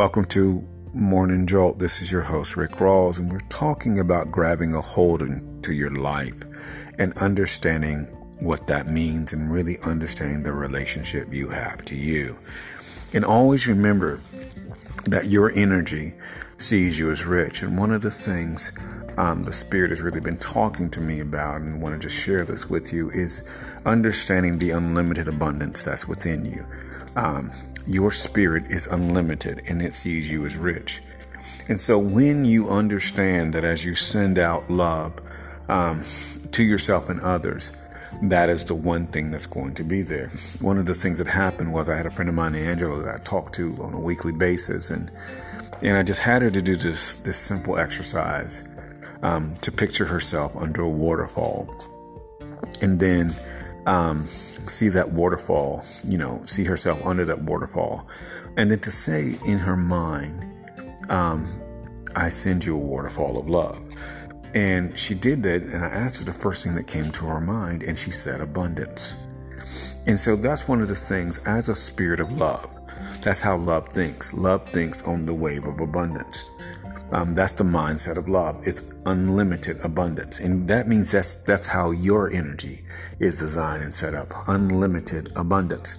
Welcome to Morning Jolt. This is your host, Rick Rawls, and we're talking about grabbing a hold into your life and understanding what that means and really understanding the relationship you have to you. And always remember that your energy sees you as rich. And one of the things um, the Spirit has really been talking to me about and wanted to share this with you is understanding the unlimited abundance that's within you. Um, your spirit is unlimited and it sees you as rich. And so when you understand that as you send out love um, to yourself and others, that is the one thing that's going to be there. One of the things that happened was I had a friend of mine, Angela, that I talked to on a weekly basis, and and I just had her to do this this simple exercise um, to picture herself under a waterfall, and then um, see that waterfall, you know, see herself under that waterfall. And then to say in her mind, um, I send you a waterfall of love. And she did that, and I asked her the first thing that came to her mind, and she said abundance. And so that's one of the things as a spirit of love. That's how love thinks. Love thinks on the wave of abundance. Um, that's the mindset of love. It's unlimited abundance, and that means that's that's how your energy is designed and set up. Unlimited abundance.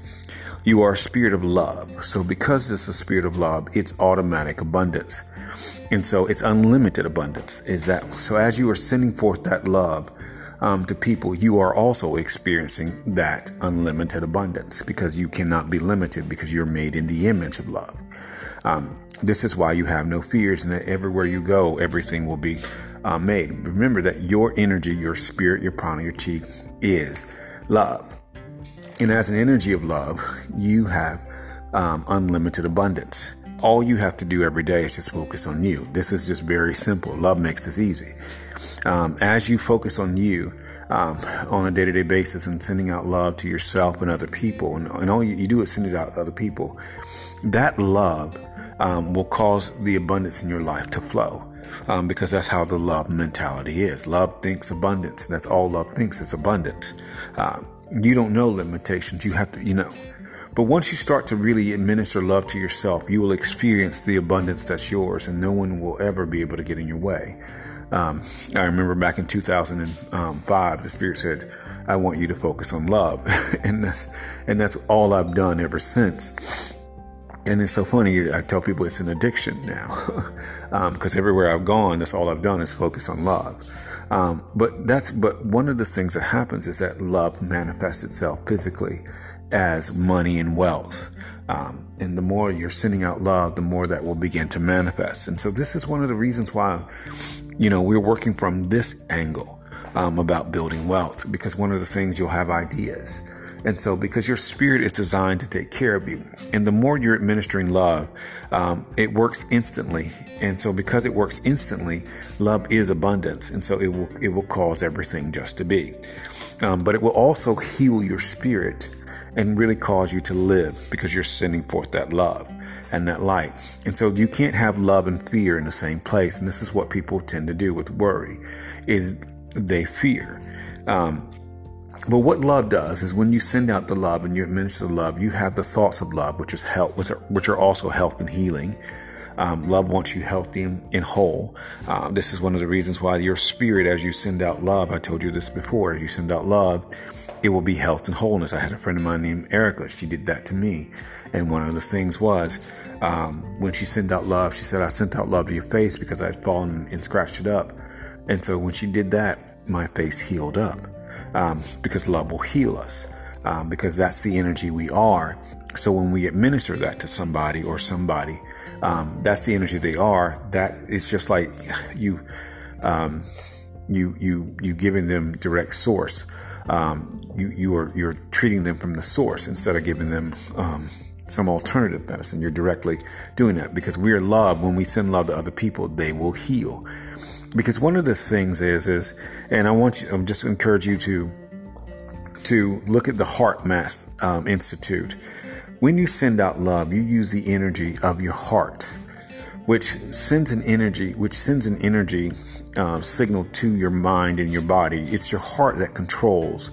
You are a spirit of love, so because it's a spirit of love, it's automatic abundance, and so it's unlimited abundance. Is that so? As you are sending forth that love um, to people, you are also experiencing that unlimited abundance because you cannot be limited because you're made in the image of love. Um, this is why you have no fears, and that everywhere you go, everything will be uh, made. Remember that your energy, your spirit, your prana, your chi is love. And as an energy of love, you have um, unlimited abundance. All you have to do every day is just focus on you. This is just very simple. Love makes this easy. Um, as you focus on you, um, on a day-to-day basis and sending out love to yourself and other people and, and all you, you, do is send it out to other people that love um, will cause the abundance in your life to flow. Um, because that's how the love mentality is. Love thinks abundance. That's all love thinks is abundance. Um, you don't know limitations. You have to, you know. But once you start to really administer love to yourself, you will experience the abundance that's yours, and no one will ever be able to get in your way. Um, I remember back in 2005, the Spirit said, "I want you to focus on love," and that's and that's all I've done ever since. And it's so funny. I tell people it's an addiction now, because um, everywhere I've gone, that's all I've done is focus on love. Um, but that's but one of the things that happens is that love manifests itself physically as money and wealth. Um, and the more you're sending out love, the more that will begin to manifest. And so this is one of the reasons why, you know, we're working from this angle um, about building wealth because one of the things you'll have ideas and so, because your spirit is designed to take care of you, and the more you're administering love, um, it works instantly. And so, because it works instantly, love is abundance, and so it will it will cause everything just to be. Um, but it will also heal your spirit and really cause you to live because you're sending forth that love and that light. And so you can't have love and fear in the same place. And this is what people tend to do with worry is they fear. Um, but what love does is when you send out the love and you administer the love, you have the thoughts of love, which is health, which are, which are also health and healing. Um, love wants you healthy and, whole. Um, this is one of the reasons why your spirit, as you send out love, I told you this before, as you send out love, it will be health and wholeness. I had a friend of mine named Erica. She did that to me. And one of the things was um, when she sent out love, she said, I sent out love to your face because I'd fallen and scratched it up. And so when she did that, my face healed up um, because love will heal us, um, because that's the energy we are. So when we administer that to somebody or somebody, um, that's the energy they are. That is just like you, um, you, you, you giving them direct source. Um, you, you are you're treating them from the source instead of giving them um, some alternative medicine. You're directly doing that because we are love. When we send love to other people, they will heal because one of the things is is and i want you i'm just encourage you to to look at the HeartMath um, institute when you send out love you use the energy of your heart which sends an energy which sends an energy uh, signal to your mind and your body it's your heart that controls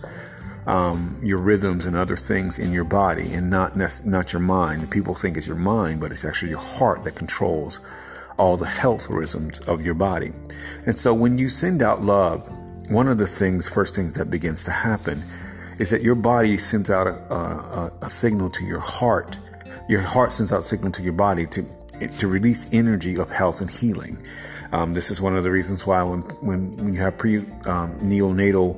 um, your rhythms and other things in your body, and not not your mind. People think it's your mind, but it's actually your heart that controls all the health rhythms of your body. And so, when you send out love, one of the things, first things that begins to happen, is that your body sends out a, a, a signal to your heart. Your heart sends out signal to your body to to release energy of health and healing. Um, this is one of the reasons why when when, when you have pre um, neonatal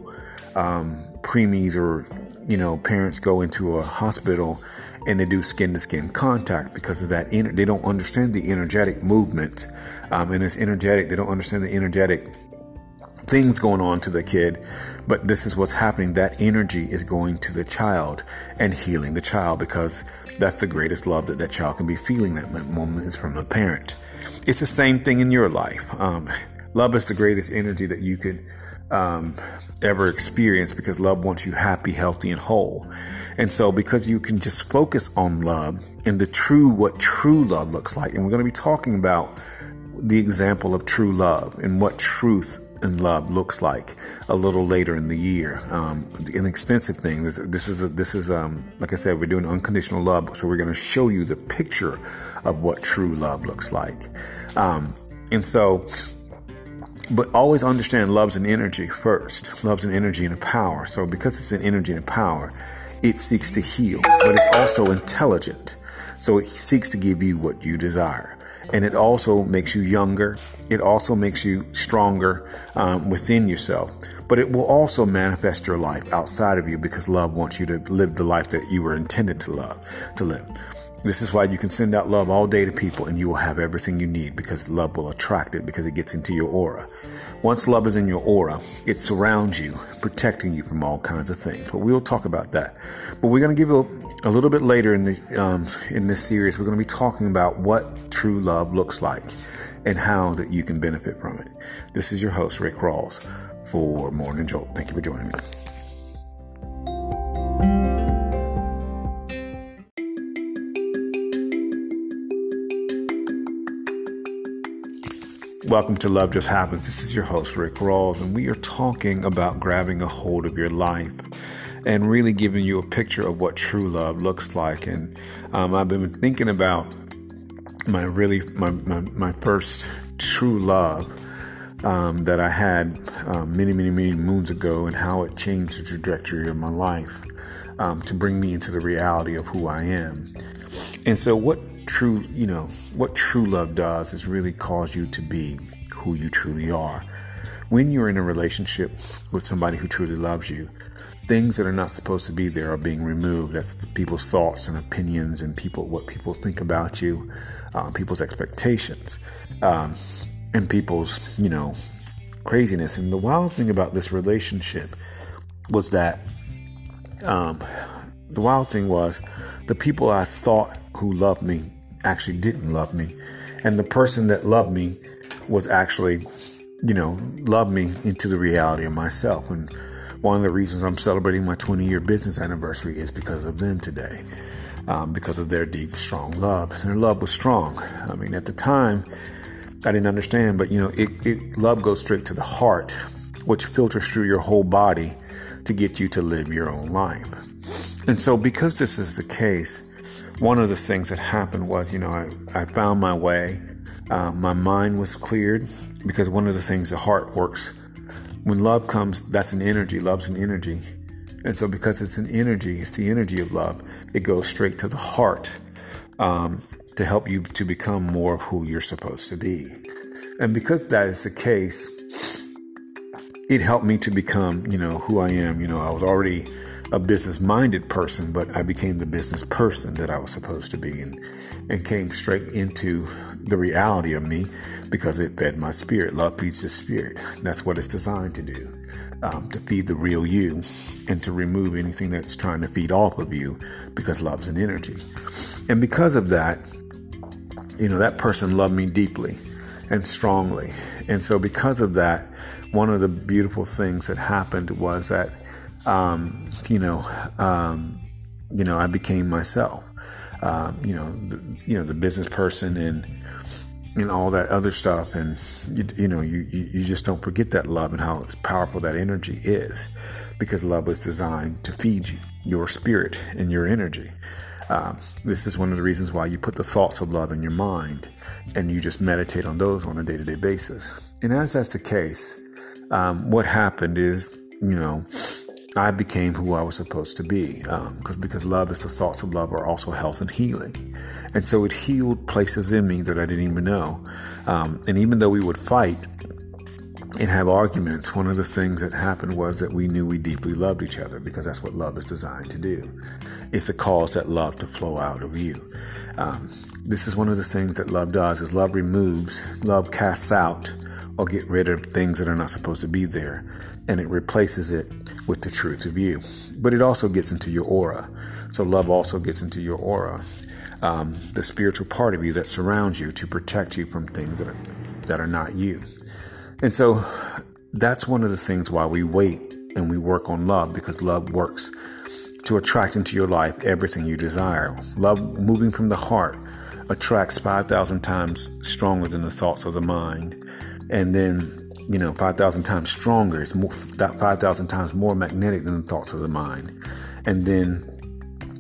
um, preemies or you know parents go into a hospital and they do skin to skin contact because of that. Ener- they don't understand the energetic movement, um, and it's energetic. They don't understand the energetic things going on to the kid, but this is what's happening. That energy is going to the child and healing the child because that's the greatest love that that child can be feeling. That moment is from the parent. It's the same thing in your life. Um, love is the greatest energy that you could um, ever experience because love wants you happy, healthy, and whole. And so, because you can just focus on love and the true, what true love looks like, and we're going to be talking about the example of true love and what truth and love looks like a little later in the year. Um, an extensive thing. This, this is a, this is um, like I said, we're doing unconditional love, so we're going to show you the picture of what true love looks like. Um, and so, but always understand love's an energy first. Love's an energy and a power. So because it's an energy and a power, it seeks to heal, but it's also intelligent. So it seeks to give you what you desire. And it also makes you younger. It also makes you stronger um, within yourself. But it will also manifest your life outside of you because love wants you to live the life that you were intended to love, to live. This is why you can send out love all day to people and you will have everything you need because love will attract it because it gets into your aura. Once love is in your aura, it surrounds you, protecting you from all kinds of things. But we'll talk about that. But we're going to give you a, a, little bit later in the um, in this series. We're going to be talking about what true love looks like and how that you can benefit from it. This is your host Rick Rawls for Morning Jolt. Thank you for joining me. Welcome to Love Just Happens. This is your host, Rick Rawls, and we are talking about grabbing a hold of your life and really giving you a picture of what true love looks like. And um, I've been thinking about my really my my, my first true love um, that I had um, many many many moons ago, and how it changed the trajectory of my life um, to bring me into the reality of who I am. And so, what true, you know, what true love does is really cause you to be who you truly are. When you're in a relationship with somebody who truly loves you, things that are not supposed to be there are being removed. That's people's thoughts and opinions and people what people think about you, um, people's expectations, um, and people's you know craziness. And the wild thing about this relationship was that um, the wild thing was the people I thought who loved me actually didn't love me. And the person that loved me was actually, you know, loved me into the reality of myself. And one of the reasons I'm celebrating my 20 year business anniversary is because of them today, um, because of their deep, strong love. Their love was strong. I mean, at the time, I didn't understand, but you know, it, it love goes straight to the heart, which filters through your whole body to get you to live your own life. And so, because this is the case, one of the things that happened was, you know, I, I found my way. Uh, my mind was cleared because one of the things the heart works when love comes, that's an energy. Love's an energy. And so, because it's an energy, it's the energy of love, it goes straight to the heart um, to help you to become more of who you're supposed to be. And because that is the case, it helped me to become, you know, who I am. You know, I was already a business minded person, but I became the business person that I was supposed to be and, and came straight into the reality of me because it fed my spirit. Love feeds the spirit. That's what it's designed to do. Um, to feed the real you and to remove anything that's trying to feed off of you because love's an energy. And because of that, you know, that person loved me deeply and strongly. And so, because of that, one of the beautiful things that happened was that um, you know, um, you know, I became myself. Um, you know, the, you know, the business person and and all that other stuff. And, you, you know, you, you just don't forget that love and how powerful that energy is because love was designed to feed you, your spirit and your energy. Um, this is one of the reasons why you put the thoughts of love in your mind and you just meditate on those on a day to day basis. And as that's the case, um, what happened is, you know, I became who I was supposed to be because um, because love is the thoughts of love are also health and healing, and so it healed places in me that I didn't even know. Um, and even though we would fight and have arguments, one of the things that happened was that we knew we deeply loved each other because that's what love is designed to do. It's to cause that love to flow out of you. Um, this is one of the things that love does: is love removes, love casts out, or get rid of things that are not supposed to be there, and it replaces it with the truth of you. But it also gets into your aura. So love also gets into your aura, um, the spiritual part of you that surrounds you to protect you from things that are that are not you. And so that's one of the things why we wait and we work on love because love works to attract into your life everything you desire. Love moving from the heart attracts 5,000 times stronger than the thoughts of the mind. And then, you know, 5,000 times stronger. It's more, that 5,000 times more magnetic than the thoughts of the mind. And then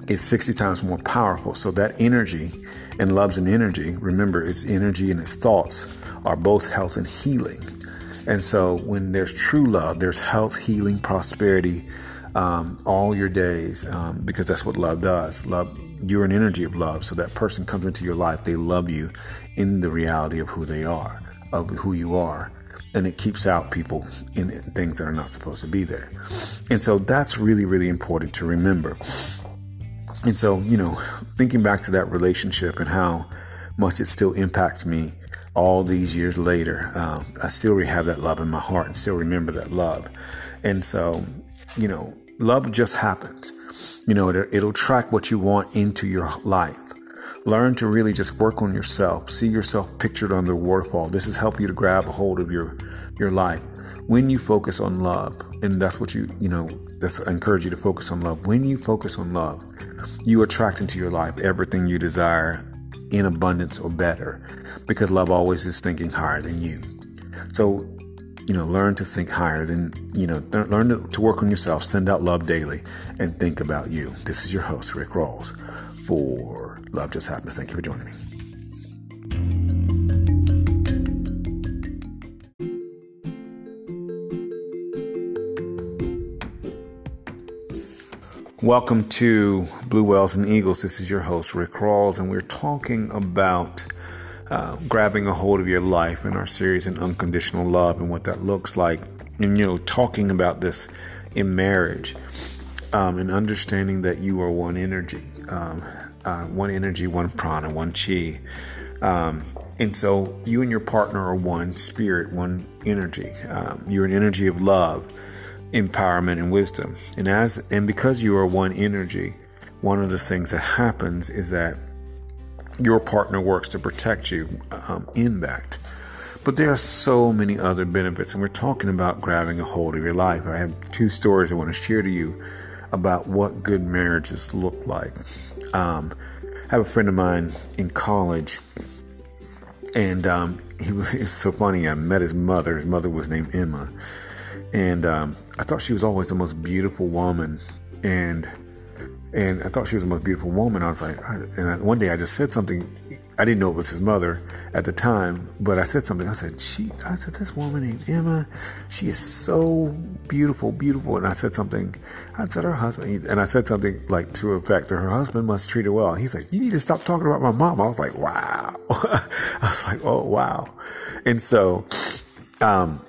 it's 60 times more powerful. So that energy and love's an energy. Remember, its energy and its thoughts are both health and healing. And so when there's true love, there's health, healing, prosperity, um, all your days, um, because that's what love does. Love, you're an energy of love. So that person comes into your life, they love you in the reality of who they are, of who you are. And it keeps out people in things that are not supposed to be there. And so that's really, really important to remember. And so, you know, thinking back to that relationship and how much it still impacts me all these years later, um, I still have that love in my heart and still remember that love. And so, you know, love just happens. You know, it, it'll track what you want into your life. Learn to really just work on yourself. See yourself pictured on the waterfall. This has helped you to grab a hold of your your life. When you focus on love, and that's what you you know, that's I encourage you to focus on love. When you focus on love, you attract into your life everything you desire in abundance or better because love always is thinking higher than you. So, you know, learn to think higher than, you know, th- learn to, to work on yourself, send out love daily, and think about you. This is your host, Rick Rawls, for Love Just Happens. Thank you for joining me. Welcome to Blue Whales and Eagles. This is your host, Rick Rawls, and we're talking about uh, grabbing a hold of your life in our series in unconditional love and what that looks like. And, you know, talking about this in marriage um, and understanding that you are one energy, um, uh, one energy, one prana, one chi. Um, and so you and your partner are one spirit, one energy. Um, you're an energy of love empowerment and wisdom. And as and because you are one energy, one of the things that happens is that your partner works to protect you um, in that. But there are so many other benefits, and we're talking about grabbing a hold of your life. I have two stories I want to share to you about what good marriages look like. Um, I have a friend of mine in college, and um, he was it's so funny. I met his mother. His mother was named Emma, and um, I thought she was always the most beautiful woman, and and I thought she was the most beautiful woman. I was like, and one day I just said something. I didn't know it was his mother at the time, but I said something. I said, "She," I said, "This woman named Emma, she is so beautiful, beautiful." And I said something. I said her husband, and I said something like to effect that her husband must treat her well. He's like, "You need to stop talking about my mom." I was like, "Wow," I was like, "Oh wow," and so. Um,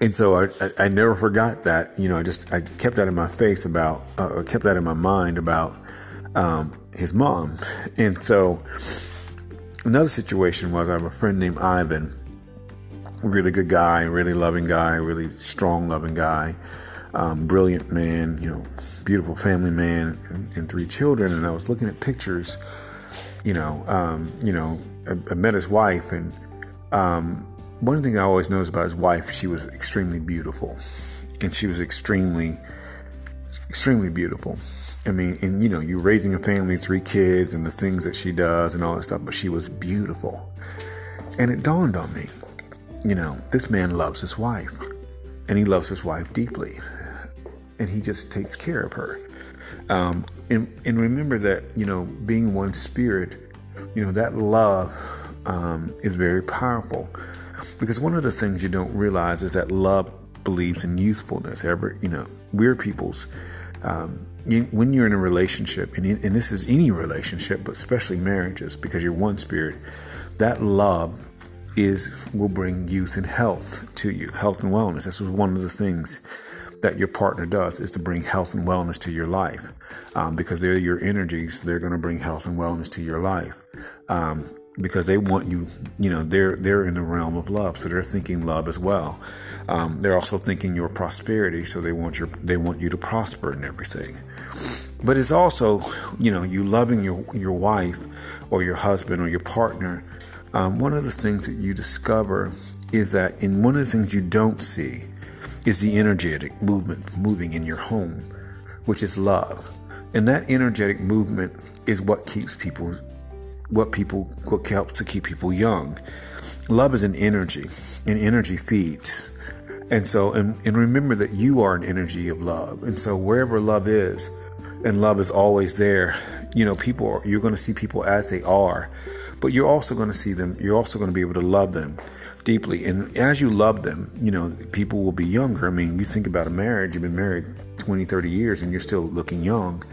and so I, I never forgot that. You know, I just I kept that in my face about, uh, kept that in my mind about um, his mom. And so another situation was I have a friend named Ivan, really good guy, really loving guy, really strong, loving guy, um, brilliant man. You know, beautiful family man, and, and, three children. And I was looking at pictures. You know, um, you know, I, I, met his wife and. Um, one thing I always noticed about his wife, she was extremely beautiful, and she was extremely, extremely beautiful. I mean, and you know, you're raising a family, three kids, and the things that she does, and all that stuff. But she was beautiful, And it dawned on me, you know, this man loves his wife, and he loves his wife deeply, and he just takes care of her. Um, and, and remember that, you know, being one spirit, you know, that love um, is very powerful. Because one of the things you don't realize is that love believes in youthfulness. Ever, you know, we're people's. Um, you, when you're in a relationship, and, and this is any relationship, but especially marriages, because you're one spirit, that love is will bring youth and health to you, health and wellness. This is one of the things that your partner does is to bring health and wellness to your life, um, because they're your energies. They're going to bring health and wellness to your life. Um, because they want you, you know, they're they're in the realm of love, so they're thinking love as well. Um, they're also thinking your prosperity, so they want your they want you to prosper and everything. But it's also, you know, you loving your your wife or your husband or your partner. Um, one of the things that you discover is that in one of the things you don't see is the energetic movement moving in your home, which is love, and that energetic movement is what keeps people what people what helps to keep people young. Love is an energy, and energy feeds. And so, and, and remember that you are an energy of love. And so, wherever love is, and love is always there, you know, people are, you're going to see people as they are, but you're also going to see them, you're also going to be able to love them deeply. And as you love them, you know, people will be younger. I mean, you think about a marriage, you've been married 20, 30 years, and you're still looking young.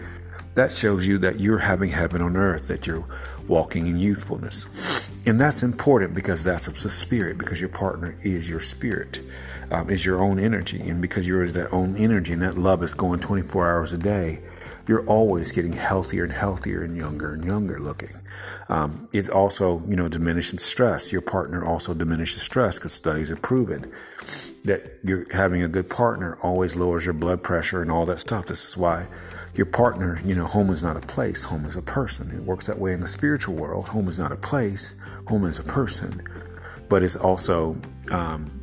That shows you that you're having heaven on earth, that you're walking in youthfulness. And that's important because that's the spirit, because your partner is your spirit, um, is your own energy. And because you're that own energy and that love is going 24 hours a day, you're always getting healthier and healthier and younger and younger looking. Um, it also, you know, diminishes stress. Your partner also diminishes stress because studies have proven that you're having a good partner always lowers your blood pressure and all that stuff. This is why your partner, you know, home is not a place, home is a person. It works that way in the spiritual world. Home is not a place, home is a person, but it's also um,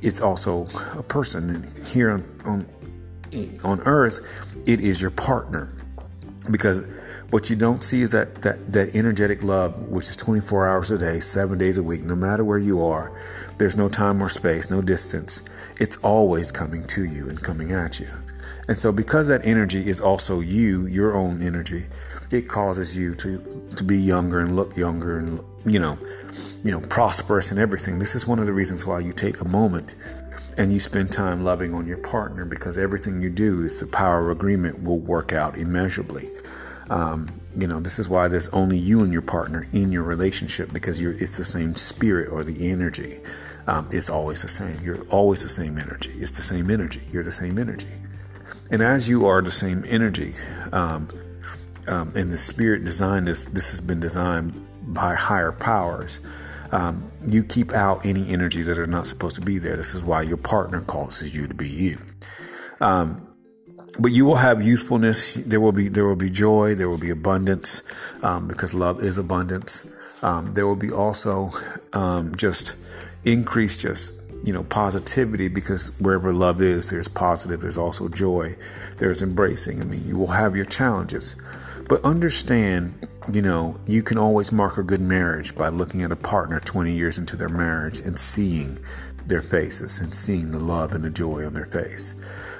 it's also a person. And here on, on on earth, it is your partner, because what you don't see is that that that energetic love, which is 24 hours a day, seven days a week, no matter where you are. There's no time or space, no distance. It's always coming to you and coming at you. And so, because that energy is also you, your own energy, it causes you to to be younger and look younger and you know, you know, prosperous and everything. This is one of the reasons why you take a moment and you spend time loving on your partner because everything you do is the power of agreement will work out immeasurably. Um, you know, this is why there's only you and your partner in your relationship because it's the same spirit or the energy. Um, it's always the same. You're always the same energy. It's the same energy. You're the same energy. And as you are the same energy, um, um, and the spirit designed this, this has been designed by higher powers. Um, you keep out any energy that are not supposed to be there. This is why your partner causes you to be you. Um, but you will have youthfulness. There will be there will be joy. There will be abundance um, because love is abundance. Um, there will be also just increase, just you know, positivity because wherever love is, there's positive, there's also joy, there's embracing. I mean, you will have your challenges, but understand, you know, you can always mark a good marriage by looking at a partner 20 years into their marriage and seeing their faces and seeing the love and the joy on their face.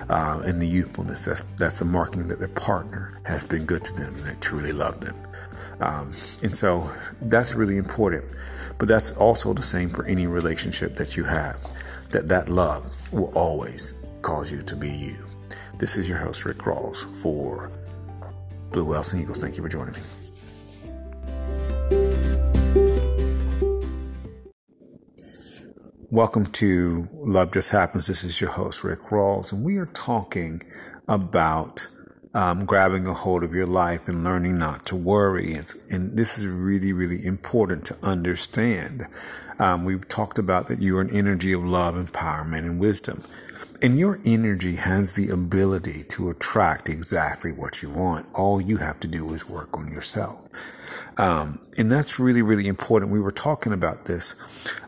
Uh, and the youthfulness. That's that's the marking that their partner has been good to them and they truly love them. Um, and so that's really important. But that's also the same for any relationship that you have. That that love will always cause you to be you. This is your host Rick Rawls for Blue Whales and Eagles. Thank you for joining me. Welcome to Love Just Happens. This is your host Rick Rawls, and we are talking about um, grabbing a hold of your life and learning not to worry. And this is really, really important to understand. Um, we've talked about that you are an energy of love, empowerment, and wisdom. And your energy has the ability to attract exactly what you want. All you have to do is work on yourself. Um, and that's really, really important. We were talking about this.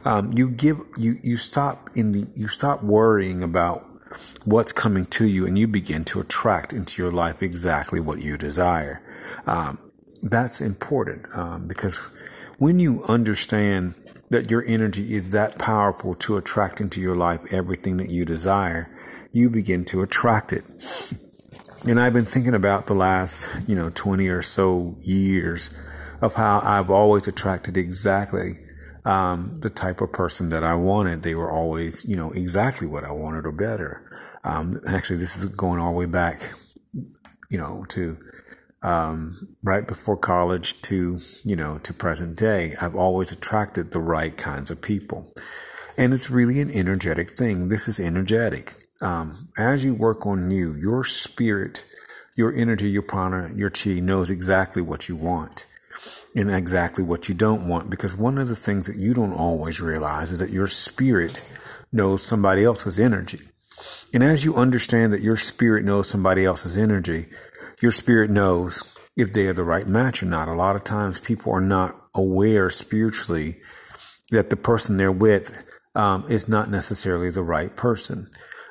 Um, you give, you, you stop in the, you stop worrying about what's coming to you and you begin to attract into your life exactly what you desire. Um, that's important um, because when you understand that your energy is that powerful to attract into your life everything that you desire, you begin to attract it. And I've been thinking about the last, you know, 20 or so years of how I've always attracted exactly um, the type of person that I wanted. They were always, you know, exactly what I wanted or better. Um, actually, this is going all the way back, you know, to um, right before college to, you know, to present day. I've always attracted the right kinds of people. And it's really an energetic thing. This is energetic. Um, as you work on you, your spirit, your energy, your prana, your chi knows exactly what you want and exactly what you don't want. Because one of the things that you don't always realize is that your spirit knows somebody else's energy. And as you understand that your spirit knows somebody else's energy, your spirit knows if they are the right match or not. A lot of times people are not aware spiritually that the person they're with um, is not necessarily the right person.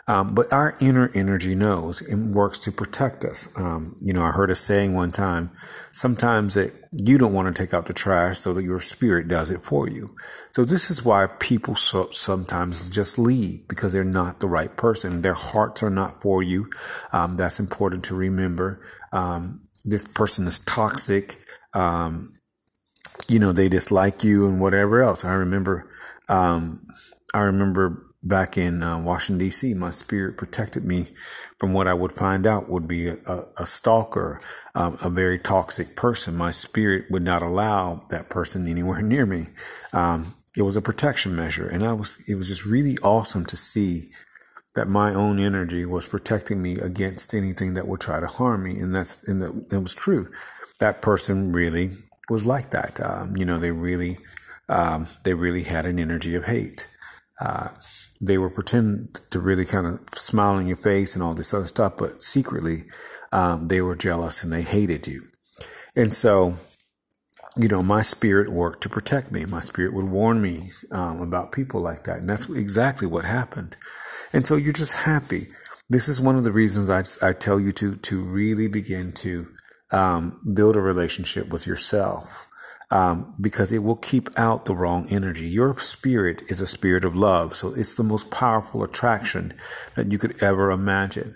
Um, but our inner energy knows and works to protect us. Um, you know, I heard a saying one time, sometimes that you don't want to take out the trash so that your spirit does it for you. So this is why people so, sometimes just leave because they're not the right person. Their hearts are not for you. Um, that's important to remember. Um, this person is toxic. Um, you know, they dislike you and whatever else. I remember, um, I remember back in uh, Washington D.C., my spirit protected me from what I would find out would be a, a, stalker, um, a very toxic person. My spirit would not allow that person anywhere near me. Um, it was a protection measure, and I was. It was just really awesome to see that my own energy was protecting me against anything that would try to harm me, and that's and that was true. That person really was like that. Um, you know, they really, um, they really had an energy of hate. Uh, they were pretending to really kind of smile in your face and all this other stuff, but secretly, um, they were jealous and they hated you. And so, you know, my spirit worked to protect me. My spirit would warn me um, about people like that. And that's exactly what happened. And so you're just happy. This is one of the reasons I, I tell you to, to really begin to um, build a relationship with yourself um, because it will keep out the wrong energy. Your spirit is a spirit of love, so it's the most powerful attraction that you could ever imagine.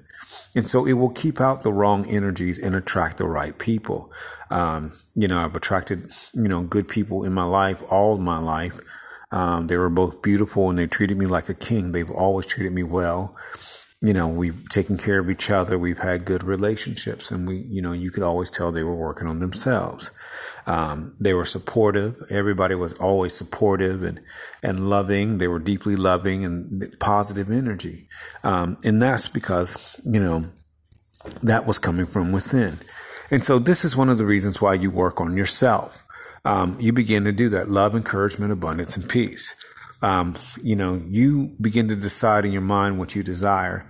And so it will keep out the wrong energies and attract the right people. Um, you know, I've attracted, you know, good people in my life, all my life. Um, they were both beautiful and they treated me like a king. They've always treated me well you know, we've taken care of each other. We've had good relationships and we, you know, you could always tell they were working on themselves. Um, they were supportive. Everybody was always supportive and, and loving. They were deeply loving and positive energy. Um, and that's because, you know, that was coming from within. And so this is one of the reasons why you work on yourself. Um, you begin to do that love, encouragement, abundance, and peace um, you know, you begin to decide in your mind what you desire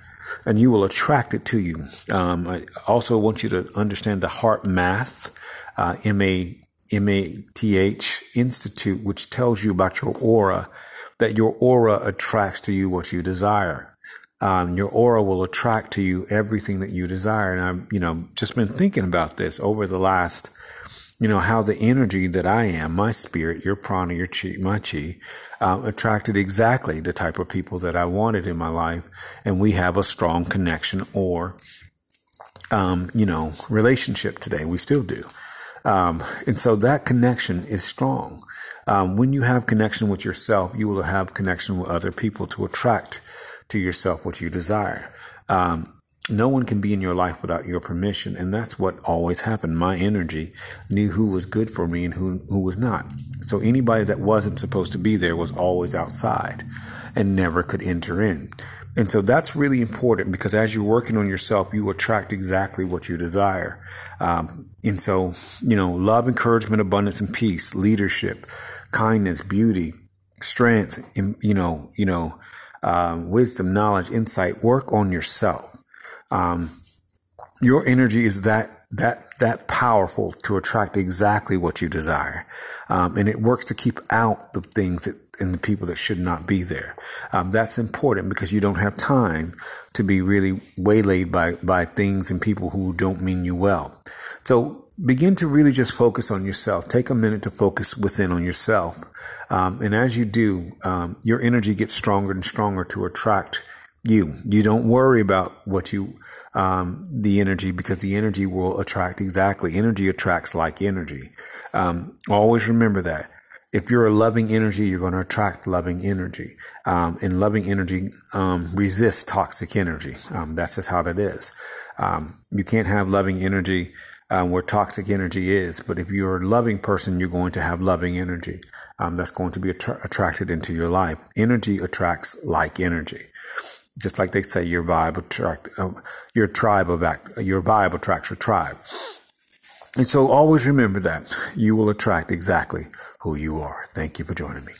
and you will attract it to you. Um, I also want you to understand the HeartMath, uh, M-A, M-A-T-H Institute, which tells you about your aura, that your aura attracts to you what you desire. Um, your aura will attract to you everything that you desire. And I've, you know, just been thinking about this over the last you know, how the energy that I am, my spirit, your prana, your chi, my chi, uh, attracted exactly the type of people that I wanted in my life. And we have a strong connection or, um, you know, relationship today. We still do. Um, and so that connection is strong. Um, when you have connection with yourself, you will have connection with other people to attract to yourself what you desire. Um, no one can be in your life without your permission. And that's what always happened. My energy knew who was good for me and who, who was not. So anybody that wasn't supposed to be there was always outside and never could enter in. And so that's really important because as you're working on yourself, you attract exactly what you desire. Um, and so, you know, love, encouragement, abundance, and peace, leadership, kindness, beauty, strength, you know, you know, uh, wisdom, knowledge, insight. Work on yourself. Um, your energy is that that that powerful to attract exactly what you desire, um, and it works to keep out the things that and the people that should not be there. Um, that's important because you don't have time to be really waylaid by by things and people who don't mean you well. So begin to really just focus on yourself. Take a minute to focus within on yourself. Um, and as you do, um, your energy gets stronger and stronger to attract you. You don't worry about what you, um, the energy, because the energy will attract exactly. Energy attracts like energy. Um, always remember that. If you're a loving energy, you're going to attract loving energy. Um, and loving energy um, resists toxic energy. that's just how that is. you can't have loving energy um, where toxic energy is. But if you're a loving person, you're going to have loving energy um, that's going to be attra- attracted into your life. Energy attracts like energy. Just like they say, your Bible tract, uh, your tribe of act, your vibe attracts your tribe. And so always remember that you will attract exactly who you are. Thank you for joining me.